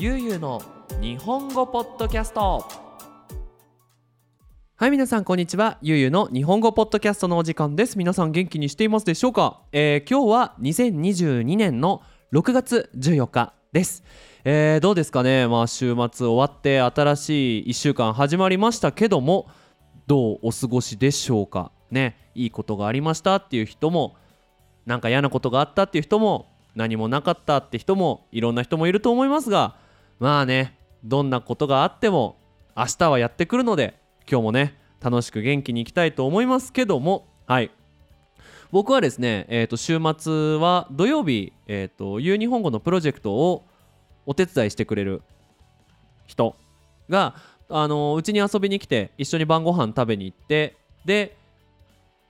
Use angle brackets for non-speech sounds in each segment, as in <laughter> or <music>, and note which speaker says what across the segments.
Speaker 1: ゆうゆうの日本語ポッドキャスト。はい皆さんこんにちは。ゆうゆうの日本語ポッドキャストのお時間です。皆さん元気にしていますでしょうか、えー、今日は2022年の6月14日です。えー、どうですかね？まあ週末終わって新しい1週間始まりましたけどもどうお過ごしでしょうか？ねいいことがありましたっていう人もなんか嫌なことがあったっていう人も何もなかったって人もいろんな人もいると思いますがまあねどんなことがあっても明日はやってくるので今日もね楽しく元気にいきたいと思いますけども。はい。僕はですね、えー、と週末は土曜日、えーと、U 日本語のプロジェクトをお手伝いしてくれる人があのうちに遊びに来て一緒に晩ご飯食べに行ってで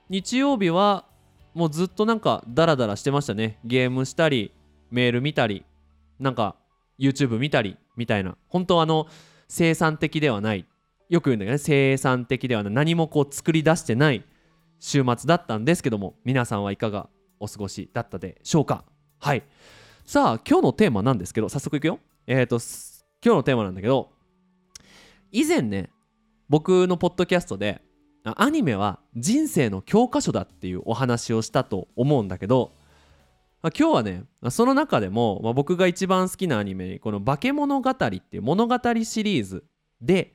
Speaker 1: 日曜日はもうずっとなんかダラダラしてましたね。ゲームしたりメール見たりなんか YouTube 見たりみたいな。本当あの生産的ではない。よく言うんだけどね生産的ではない。何もこう作り出してない。週末だったんですけども皆さんはいかがお過ごしだったでしょうか。はい。さあ今日のテーマなんですけど早速いくよ。えっ、ー、と今日のテーマなんだけど以前ね僕のポッドキャストでアニメは人生の教科書だっていうお話をしたと思うんだけど今日はねその中でも、まあ、僕が一番好きなアニメこの「化け物語」っていう物語シリーズで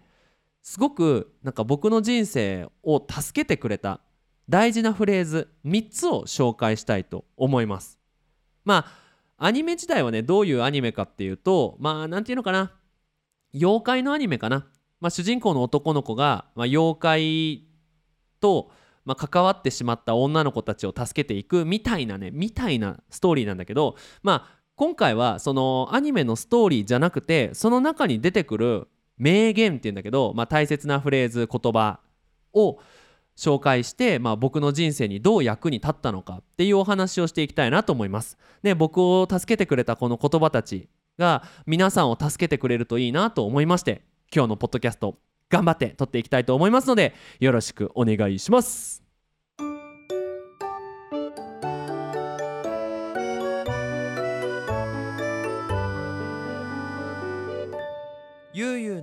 Speaker 1: すごくなんか僕の人生を助けてくれた大事なフレーズ3つを紹介したいと思います。まあアニメ自体はねどういうアニメかっていうとまあ何て言うのかな。妖怪のアニメかな、まあ、主人公の男の子が、まあ、妖怪と、まあ、関わってしまった女の子たちを助けていくみたいなねみたいなストーリーなんだけどまあ今回はそのアニメのストーリーじゃなくてその中に出てくる名言っていうんだけど、まあ、大切なフレーズ言葉を紹介して、まあ、僕の人生にどう役に立ったのかっていうお話をしていきたいなと思います。で僕を助けてくれたこの言葉たちが皆さんを助けてくれるといいなと思いまして今日のポッドキャスト頑張って撮っていきたいと思いますのでよろしくお願いします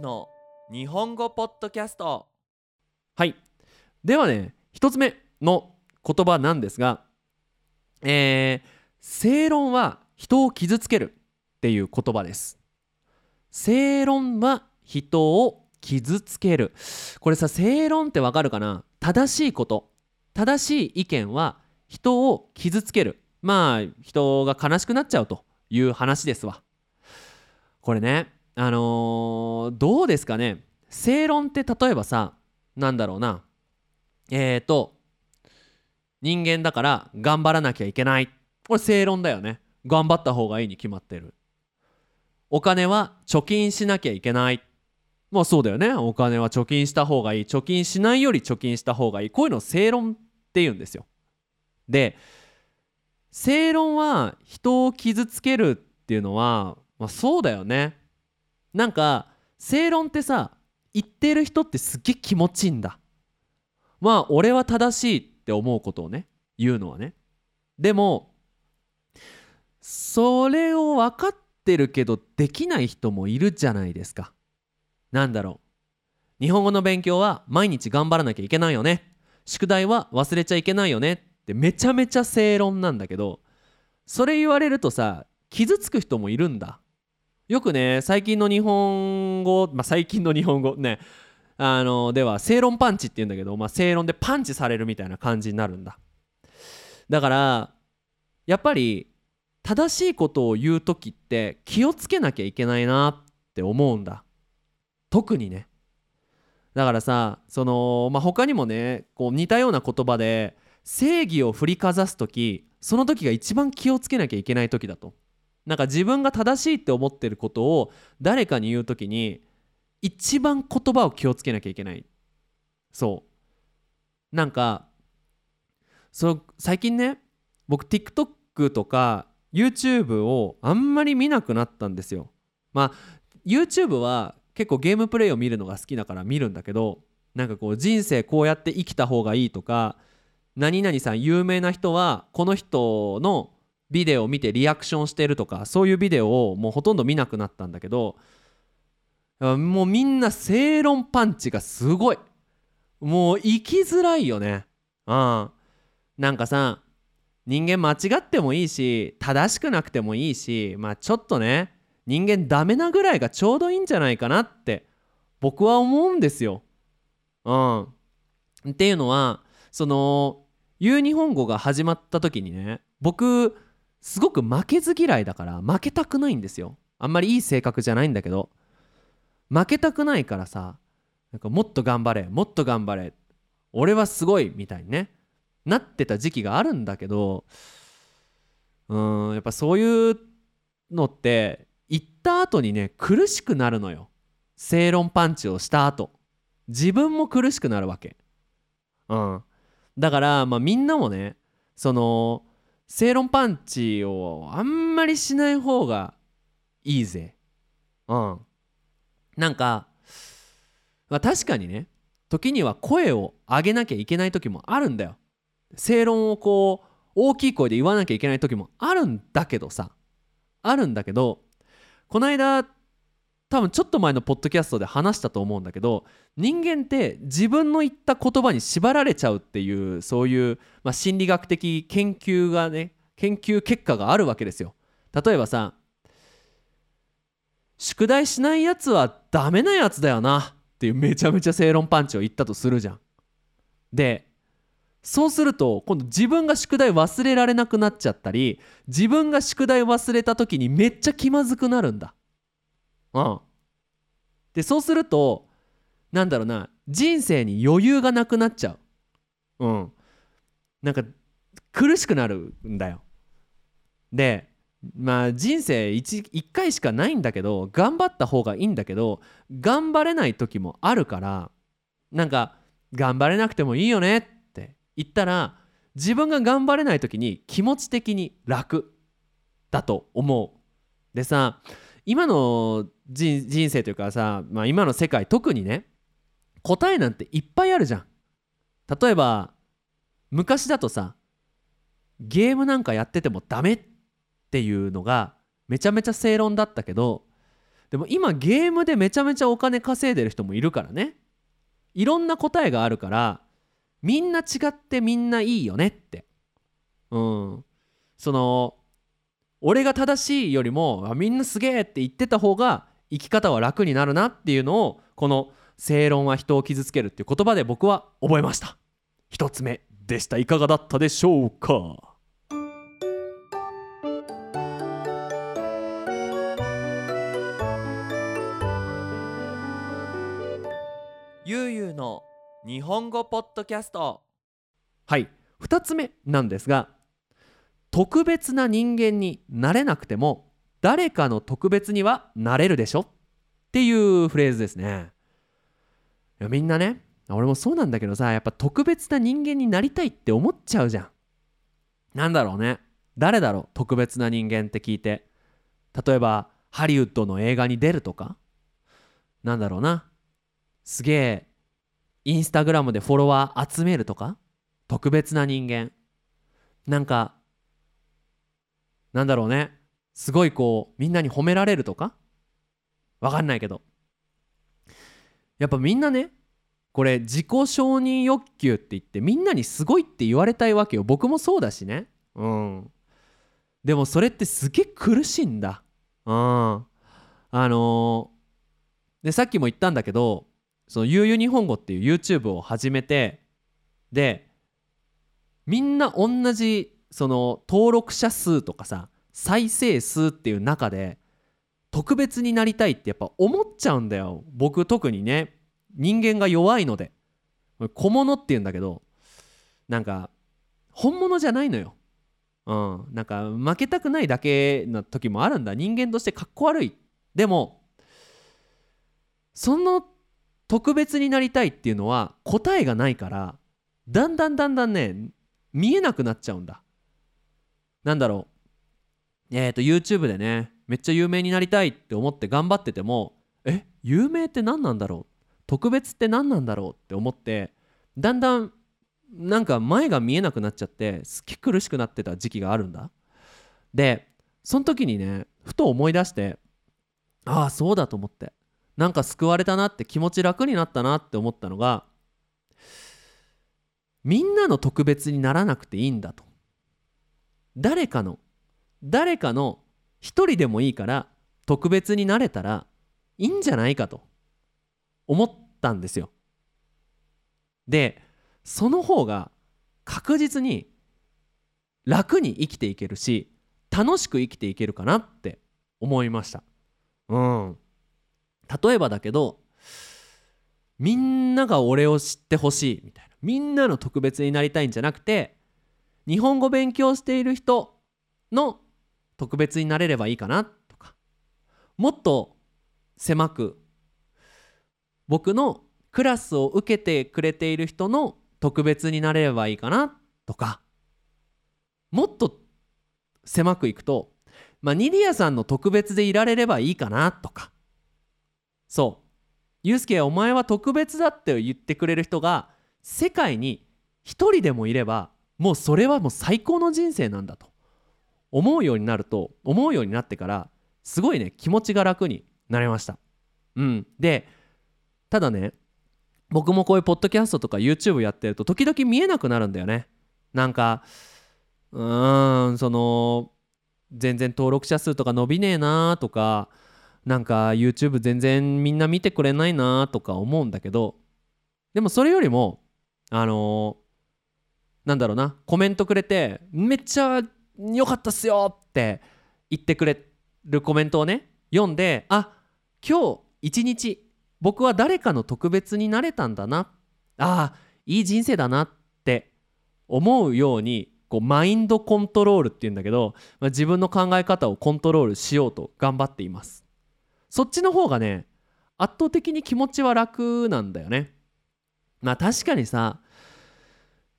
Speaker 1: の日本語ポッドキャスト。はい。ではね一つ目の言葉なんですがえー、正論は人を傷つけるっていう言葉です。正論は人を傷つける。これさ正論ってわかるかな？正しいこと。正しい意見は人を傷つける。まあ人が悲しくなっちゃうという話ですわ。これねあのー、どうですかね？正論って例えばさなんだろうな。えっ、ー、と人間だから頑張らなきゃいけない。これ正論だよね。頑張った方がいいに決まってる。お金は貯金しなきゃいけない。まあそうだよね。お金は貯金した方がいい。貯金しないより貯金した方がいい。こういうの正論って言うんですよ。で正論は人を傷つけるっていうのは、まあ、そうだよね。なんか正論ってさ言ってる人ってすっげえ気持ちいいんだ。まあ俺は正しいって思うことをね言うのはね。でもそれを分かってるけどできない人もいるじゃないですか。なんだろう。日本語の勉強は毎日頑張らなきゃいけないよね。宿題は忘れちゃいけないよね。ってめちゃめちゃ正論なんだけどそれ言われるとさ傷つく人もいるんだ。よくね最近の日本語まあ最近の日本語ねあのでは正論パンチって言うんだけど、まあ、正論でパンチされるみたいな感じになるんだ。だからやっぱり正しいことを言う時って気をつけなきゃいけないなって思うんだ。特にね。だからさその、まあ、他にもねこう似たような言葉で正義を振りかざす時その時が一番気をつけなきゃいけない時だと。なんか自分が正しいって思ってることを誰かに言う時に一番言葉を気をつけなきゃいけない。そう。なんかその最近ね僕 TikTok とか YouTube をあんまり見なくなったんですよ。まあ YouTube は結構ゲームプレイを見るのが好きだから見るんだけどなんかこう人生こうやって生きた方がいいとか何々さん有名な人はこの人のビデオを見てリアクションしてるとかそういうビデオをもうほとんど見なくなったんだけどもうみんな正論パンチがすごいもう生きづらいよねうんなんかさ人間間違ってもいいし正しくなくてもいいしまあちょっとね人間ダメなぐらいがちょうどいいんじゃないかなって僕は思うんですよ。うん。っていうのはその言う日本語が始まった時にね僕すごく負けず嫌いだから負けたくないんですよ。あんまりいい性格じゃないんだけど。負けたくないからさなんかもっと頑張れもっと頑張れ俺はすごいみたいにねなってた時期があるんだけどうんやっぱそういうのって行った後にね苦しくなるのよ。正論パンチをした後。自分も苦しくなるわけ。うん。だからまあみんなもねその正論パンチをあんまりしない方がいいぜ。うん。なんか、まあ、確かにね時には声を上げなきゃいけない時もあるんだよ。正論をこう大きい声で言わなきゃいけない時もあるんだけどさ。あるんだけどこの間多分ちょっと前のポッドキャストで話したと思うんだけど人間って自分の言った言葉に縛られちゃうっていうそういう、まあ、心理学的研究がね研究結果があるわけですよ。例えばさ宿題しないやつはダメなやつだよなっていうめちゃめちゃ正論パンチを言ったとするじゃん。でそうすると今度自分が宿題忘れられなくなっちゃったり自分が宿題忘れた時にめっちゃ気まずくなるんだ。うん。でそうするとなんだろうな人生に余裕がなくなっちゃう。うん。なんか苦しくなるんだよ。でまあ人生 1, 1回しかないんだけど頑張った方がいいんだけど頑張れない時もあるからなんか頑張れなくてもいいよねって言ったら自分が頑張れない時に気持ち的に楽だと思う。でさ今の人生というかさ、まあ、今の世界特にね答えなんていっぱいあるじゃん。例えば昔だとさゲームなんかやっててもダメってっていうのがめちゃめちゃ正論だったけどでも今ゲームでめちゃめちゃお金稼いでる人もいるからね。いろんな答えがあるからみんな違ってみんないいよねって。うん。その俺が正しいよりもみんなすげえって言ってた方が生き方は楽になるなっていうのをこの「正論は人を傷つける」っていう言葉で僕は覚えました。一つ目でした。いかがだったでしょうか？ゆうゆうの日本語ポッドキャスト。はい。2つ目なんですが特別な人間になれなくても誰かの特別にはなれるでしょ？っていうフレーズですね。いやみんなね俺もそうなんだけどさやっぱ特別な人間になりたいって思っちゃうじゃん。なんだろうね。誰だろう？特別な人間って聞いて。例えばハリウッドの映画に出るとか？なんだろうな。すげえインスタグラムでフォロワー集めるとか？特別な人間。なんかなんだろうね。すごいこうみんなに褒められるとか？わかんないけど。やっぱみんなねこれ自己承認欲求って言ってみんなにすごいって言われたいわけよ。僕もそうだしね。うん。でもそれってすげえ苦しいんだ。うん。あのー、でさっきも言ったんだけどそのゆうゆ日本語っていう YouTube を始めてでみんな同じその登録者数とかさ再生数っていう中で特別になりたいってやっぱ思っちゃうんだよ。僕特にね。人間が弱いので。小物って言うんだけどなんか本物じゃないのよ。うん。なんか負けたくないだけな時もあるんだ。人間としてかっこ悪い。でもその特別になりたいっていうのは答えがないからだんだんだんだんね見えなくなっちゃうんだ。なんだろう。えっ、ー、と YouTube でねめっちゃ有名になりたいって思って頑張っててもえ有名って何なんだろう。特別って何なんだろうって思ってだんだんなんか前が見えなくなっちゃってすっげえ苦しくなってた時期があるんだ。でその時にねふと思い出してああそうだと思って。なんか救われたなって気持ち楽になったなって思ったのがみんなの特別にならなくていいんだと。誰かの誰かの一人でもいいから特別になれたらいいんじゃないかと思ったんですよ。でその方が確実に楽に生きていけるし楽しく生きていけるかなって思いました。うん。例えばだけどみんなが俺を知ってほしいみたいな。みんなの特別になりたいんじゃなくて日本語勉強している人の特別になれればいいかなとかもっと狭く僕のクラスを受けてくれている人の特別になれればいいかなとかもっと狭くいくと、まあ、ニディアさんの特別でいられればいいかなとか。そう。ユうスケお前は特別だって言ってくれる人が世界に一人でもいればもうそれはもう最高の人生なんだと。思うようになると思うようになってからすごいね気持ちが楽になれました。うん。でただね僕もこういうポッドキャストとか YouTube やってると時々見えなくなるんだよね。なんかうーんその全然登録者数とか伸びねえなとかなんか YouTube 全然みんな見てくれないなとか思うんだけどでもそれよりもあの、なんだろうなコメントくれてめっちゃ良かったっすよって言ってくれるコメントをね読んであ今日一日僕は誰かの特別になれたんだなあいい人生だなって思うようにこうマインドコントロールっていうんだけど、まあ、自分の考え方をコントロールしようと頑張っています。そっちの方がね圧倒的に気持ちは楽なんだよね。まあ確かにさ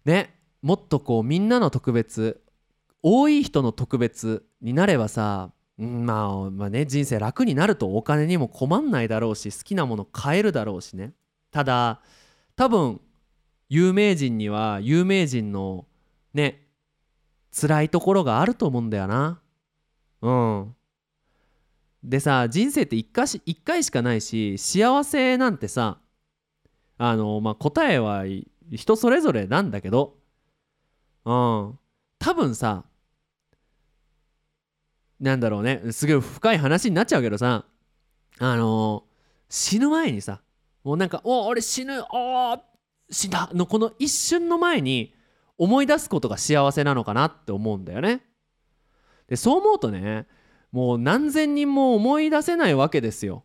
Speaker 1: ねもっとこうみんなの特別多い人の特別になればさまあ、まあね人生楽になるとお金にも困んないだろうし好きなもの買えるだろうしね。ただ多分有名人には有名人のね辛いところがあると思うんだよな。うん。でさ人生って一回し1回しかないし幸せなんてさあのまあ答えは人それぞれなんだけど多分さなんだろうねすごい深い話になっちゃうけどさあのー、死ぬ前にさもうなんか「お俺死ぬお死んだ」のこの一瞬の前に思い出すことが幸せなのかなって思うんだよね。でそう思うとねもう何千人も思い出せないわけですよ。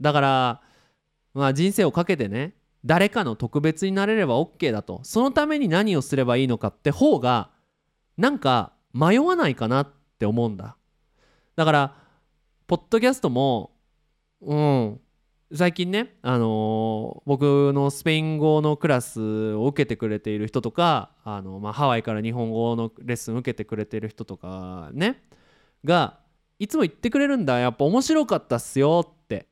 Speaker 1: だからまあ人生をかけてね誰かの特別になれれば OK だと。そのために何をすればいいのかって方がなんか迷わないかなって思うんだ。だからポッドキャストもうん。最近ね、あのー、僕のスペイン語のクラスを受けてくれている人とか、あのまあ、ハワイから日本語のレッスン受けてくれている人とかねがいつも言ってくれるんだ。やっぱ面白かったっすよって。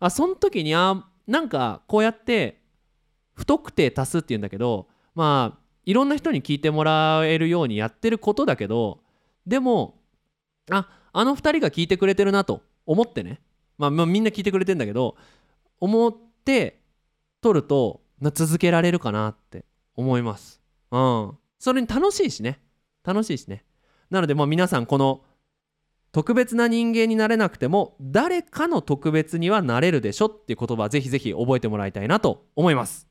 Speaker 1: あその時にあなんかこうやって不特定多数っていうんだけどまあいろんな人に聞いてもらえるようにやってることだけどでもああの2人が聞いてくれてるなと思ってね、まあ、まあみんな聞いてくれてんだけど思って撮ると続けられるかなって思います。うん。それに楽しいしね。楽しいしね。なのでまあ皆さんこの特別な人間になれなくても誰かの特別にはなれるでしょっていう言葉ぜひぜひ覚えてもらいたいなと思います。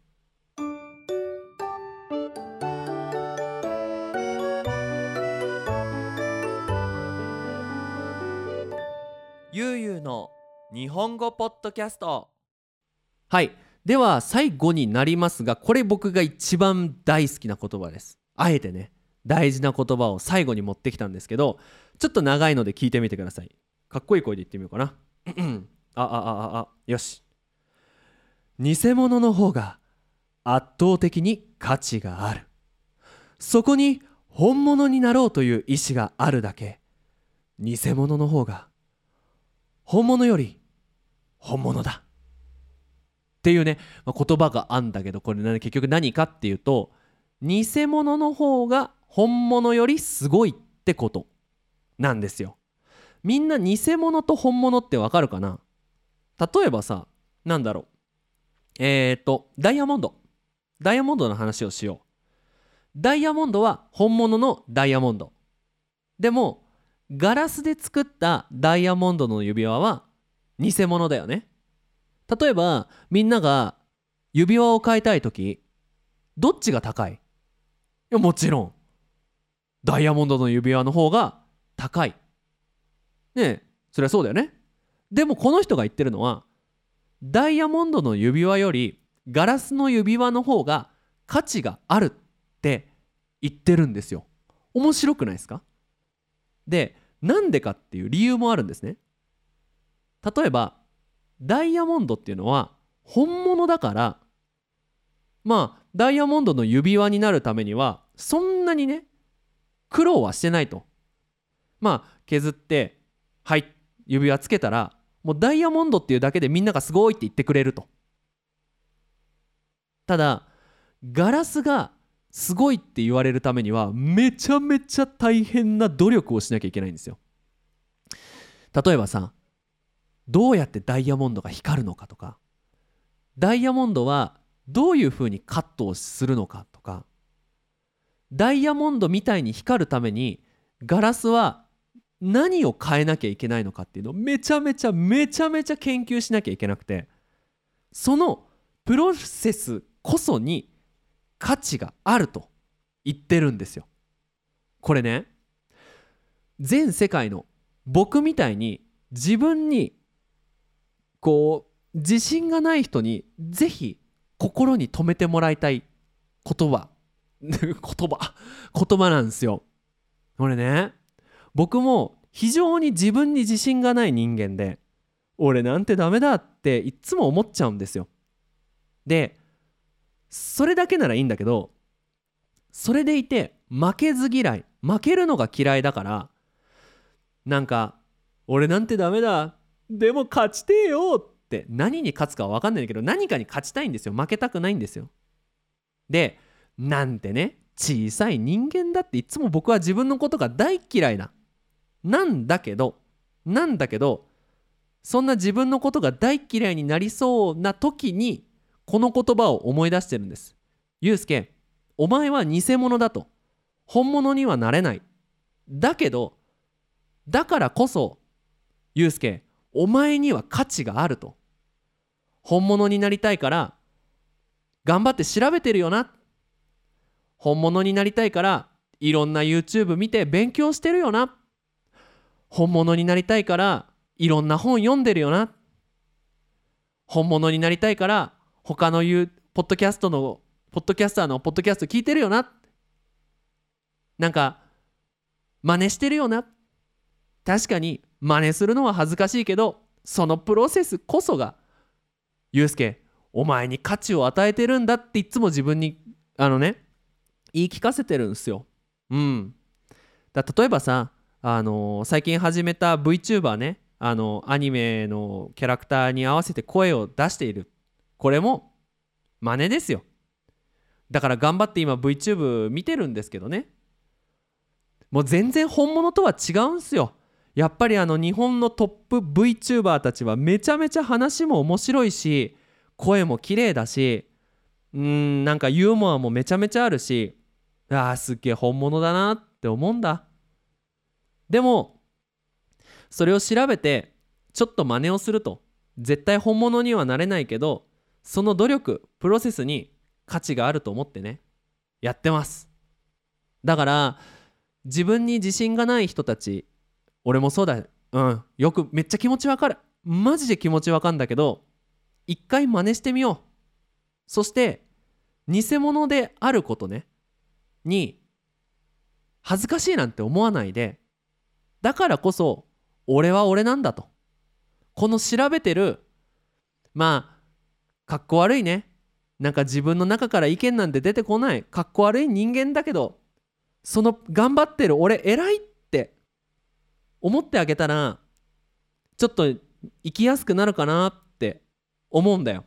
Speaker 1: ゆうゆうの日本語ポッドキャスト。はい。では最後になりますがこれ僕が一番大好きな言葉です。あえてね。大事な言葉を最後に持ってきたんですけどちょっと長いので聞いてみてください。かっこいい声で言ってみようかな。ああああよし。偽物の方が圧倒的に価値がある。そこに本物になろうという意志があるだけ。偽物の方が本物より本物だ。っていうね、まあ、言葉があんだけどこれ、ね、結局何かっていうと偽物の方が本物よりすごいってことなんですよ。みんな偽物と本物ってわかるかな？例えばさなんだろう。えっ、ー、とダイヤモンド。ダイヤモンドの話をしよう。ダイヤモンドは本物のダイヤモンド。でもガラスで作ったダイヤモンドの指輪は偽物だよね。例えばみんなが指輪を買いたい時どっちが高い？いやもちろん。ダイヤモンドの指輪の方が高い。ねえそりゃそうだよね。でもこの人が言ってるのはダイヤモンドの指輪よりガラスの指輪の方が価値があるって言ってるんですよ。面白くないですか？でなんでかっていう理由もあるんですね。例えばダイヤモンドっていうのは本物だからまあダイヤモンドの指輪になるためにはそんなにね苦労はしてないと。まあ削ってはい指輪つけたらもうダイヤモンドっていうだけでみんながすごいって言ってくれると。ただガラスがすごいって言われるためにはめちゃめちゃ大変な努力をしなきゃいけないんですよ。例えばさどうやってダイヤモンドが光るのかとかダイヤモンドはどういうふうにカットをするのかとかダイヤモンドみたいに光るためにガラスは何を変えなきゃいけないのかっていうのをめちゃめちゃめちゃめちゃ研究しなきゃいけなくてそのプロセスこそに価値があると言ってるんですよ。これね全世界の僕みたいに自分にこう自信がない人にぜひ心に留めてもらいたい言葉 <laughs> 言葉言葉なんですよ。これね僕も非常に自分に自信がない人間で俺なんてダメだっていっつも思っちゃうんですよ。でそれだけならいいんだけどそれでいて負けず嫌い負けるのが嫌いだからなんか俺なんてダメだでも勝ちてえよって何に勝つかは分かんないんだけど何かに勝ちたいんですよ負けたくないんですよでなんてね小さい人間だっていつも僕は自分のことが大嫌いだなんだけどなんだけどそんな自分のことが大嫌いになりそうな時にこの言葉を思い出してるんです。ゆうすけお前は偽物だと。本物にはなれない。だけどだからこそゆうすけお前には価値があると。本物になりたいから頑張って調べてるよな。本物になりたいからいろんな YouTube 見て勉強してるよな。本物になりたいからいろんな本読んでるよな本物になりたいから他の言うポッドキャストのポッドキャスターのポッドキャスト聞いてるよななんか真似してるよな確かに真似するのは恥ずかしいけどそのプロセスこそがゆうすけお前に価値を与えてるんだっていつも自分にあのね言い聞かせてるんですよ。うん。だ例えばさあの、最近始めた VTuber ねあのアニメのキャラクターに合わせて声を出している。これも真似ですよ。だから頑張って今 VTube 見てるんですけどね。もう全然本物とは違うんすよ。やっぱりあの日本のトップ VTuber たちはめちゃめちゃ話も面白いし声も綺麗だしうんなんかユーモアもめちゃめちゃあるしあーすっげえ本物だなって思うんだ。でもそれを調べてちょっと真似をすると絶対本物にはなれないけどその努力プロセスに価値があると思ってねやってます。だから自分に自信がない人たち俺もそうだ。うんよくめっちゃ気持ちわかる。マジで気持ちわかるんだけど一回真似してみよう。そして偽物であることねに恥ずかしいなんて思わないでだからこそ俺は俺なんだと。この調べてるまあかっこ悪いね。なんか自分の中から意見なんて出てこない。かっこ悪い人間だけどその頑張ってる俺偉いって思ってあげたらちょっと生きやすくなるかなって思うんだよ。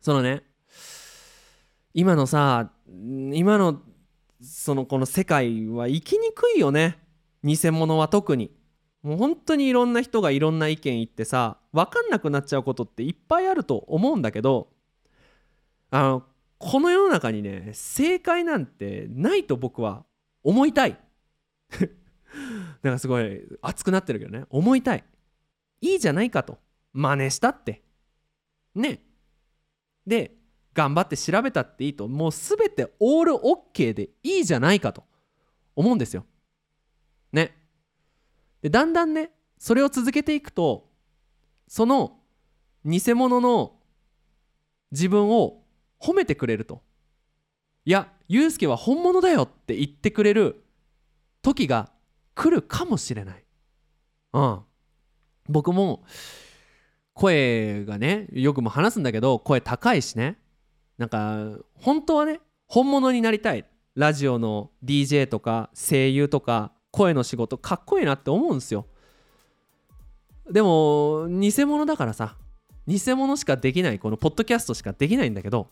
Speaker 1: そのね今のさ今のそのこの世界は生きにくいよね。偽物は特に。もう本当にいろんな人がいろんな意見言ってさ分かんなくなっちゃうことっていっぱいあると思うんだけどあのこの世の中にね正解なんてないと僕は思いたい。<laughs> なんかすごい熱くなってるけどね。思いたい。いいじゃないかと。真似したって。ね。で頑張って調べたっていいと。もう全てオールオッケーでいいじゃないかと思うんですよ。ね。でだんだんねそれを続けていくとその偽物の自分を褒めてくれると。いやユうスケは本物だよって言ってくれる時が来るかもしれない。うん。僕も声がねよくも話すんだけど声高いしねなんか本当はね本物になりたいラジオの DJ とか声優とか声の仕事かっこいいなって思うんですよ。でも偽物だからさ偽物しかできないこのポッドキャストしかできないんだけど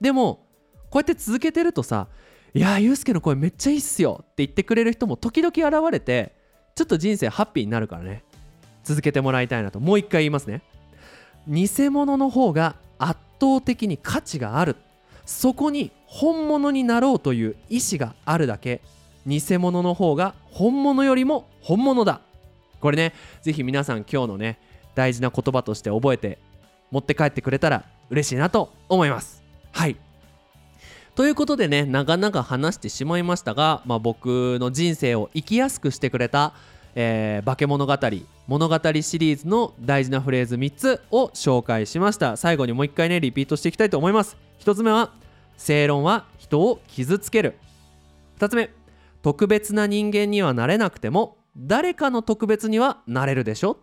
Speaker 1: でもこうやって続けてるとさ「いやゆうすけの声めっちゃいいっすよ」って言ってくれる人も時々現れてちょっと人生ハッピーになるからね。続けてもらいたいなともう一回言いますね。偽物の方が圧倒的に価値がある。そこに本物になろうという意志があるだけ。偽物の方が本物よりも本物だ。これねぜひ皆さん今日のね大事な言葉として覚えて持って帰ってくれたら嬉しいなと思います。はい。ということでね長々話してしまいましたが、まあ、僕の人生を生きやすくしてくれたえー、化け物語物語シリーズの大事なフレーズ3つを紹介しました。最後にもう一回ねリピートしていきたいと思います。1つ目は正論は人を傷つける。2つ目特別な人間にはなれなくても誰かの特別にはなれるでしょ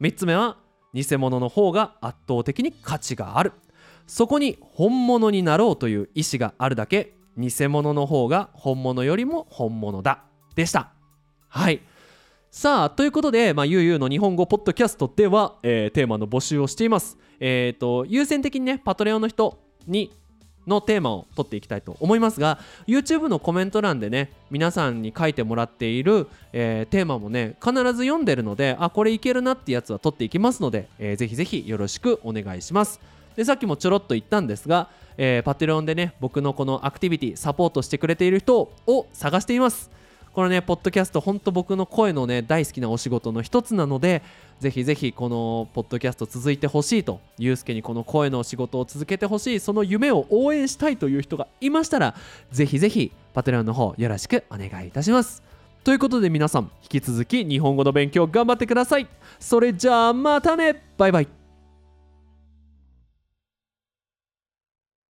Speaker 1: ？3つ目は偽物の方が圧倒的に価値がある。そこに本物になろうという意志があるだけ偽物の方が本物よりも本物だ。でした。はい。さあということで、まあ、ゆうゆうの日本語ポッドキャストでは、えー、テーマの募集をしています。えっ、ー、と優先的にねパトレオンの人にのテーマを取っていきたいと思いますが YouTube のコメント欄でね皆さんに書いてもらっている、えー、テーマもね必ず読んでるのであこれいけるなってやつは取っていきますので、えー、ぜひぜひよろしくお願いします。でさっきもちょろっと言ったんですが、えー、パテレオンでね僕のこのアクティビティサポートしてくれている人を探しています。このねポッドキャスト本当僕の声のね大好きなお仕事の一つなのでぜひぜひこのポッドキャスト続いてほしいとゆうすけにこの声の仕事を続けてほしいその夢を応援したいという人がいましたらぜひぜひパトレオンの方よろしくお願いいたします。ということで皆さん引き続き日本語の勉強頑張ってください。それじゃあまたね。バイバイ。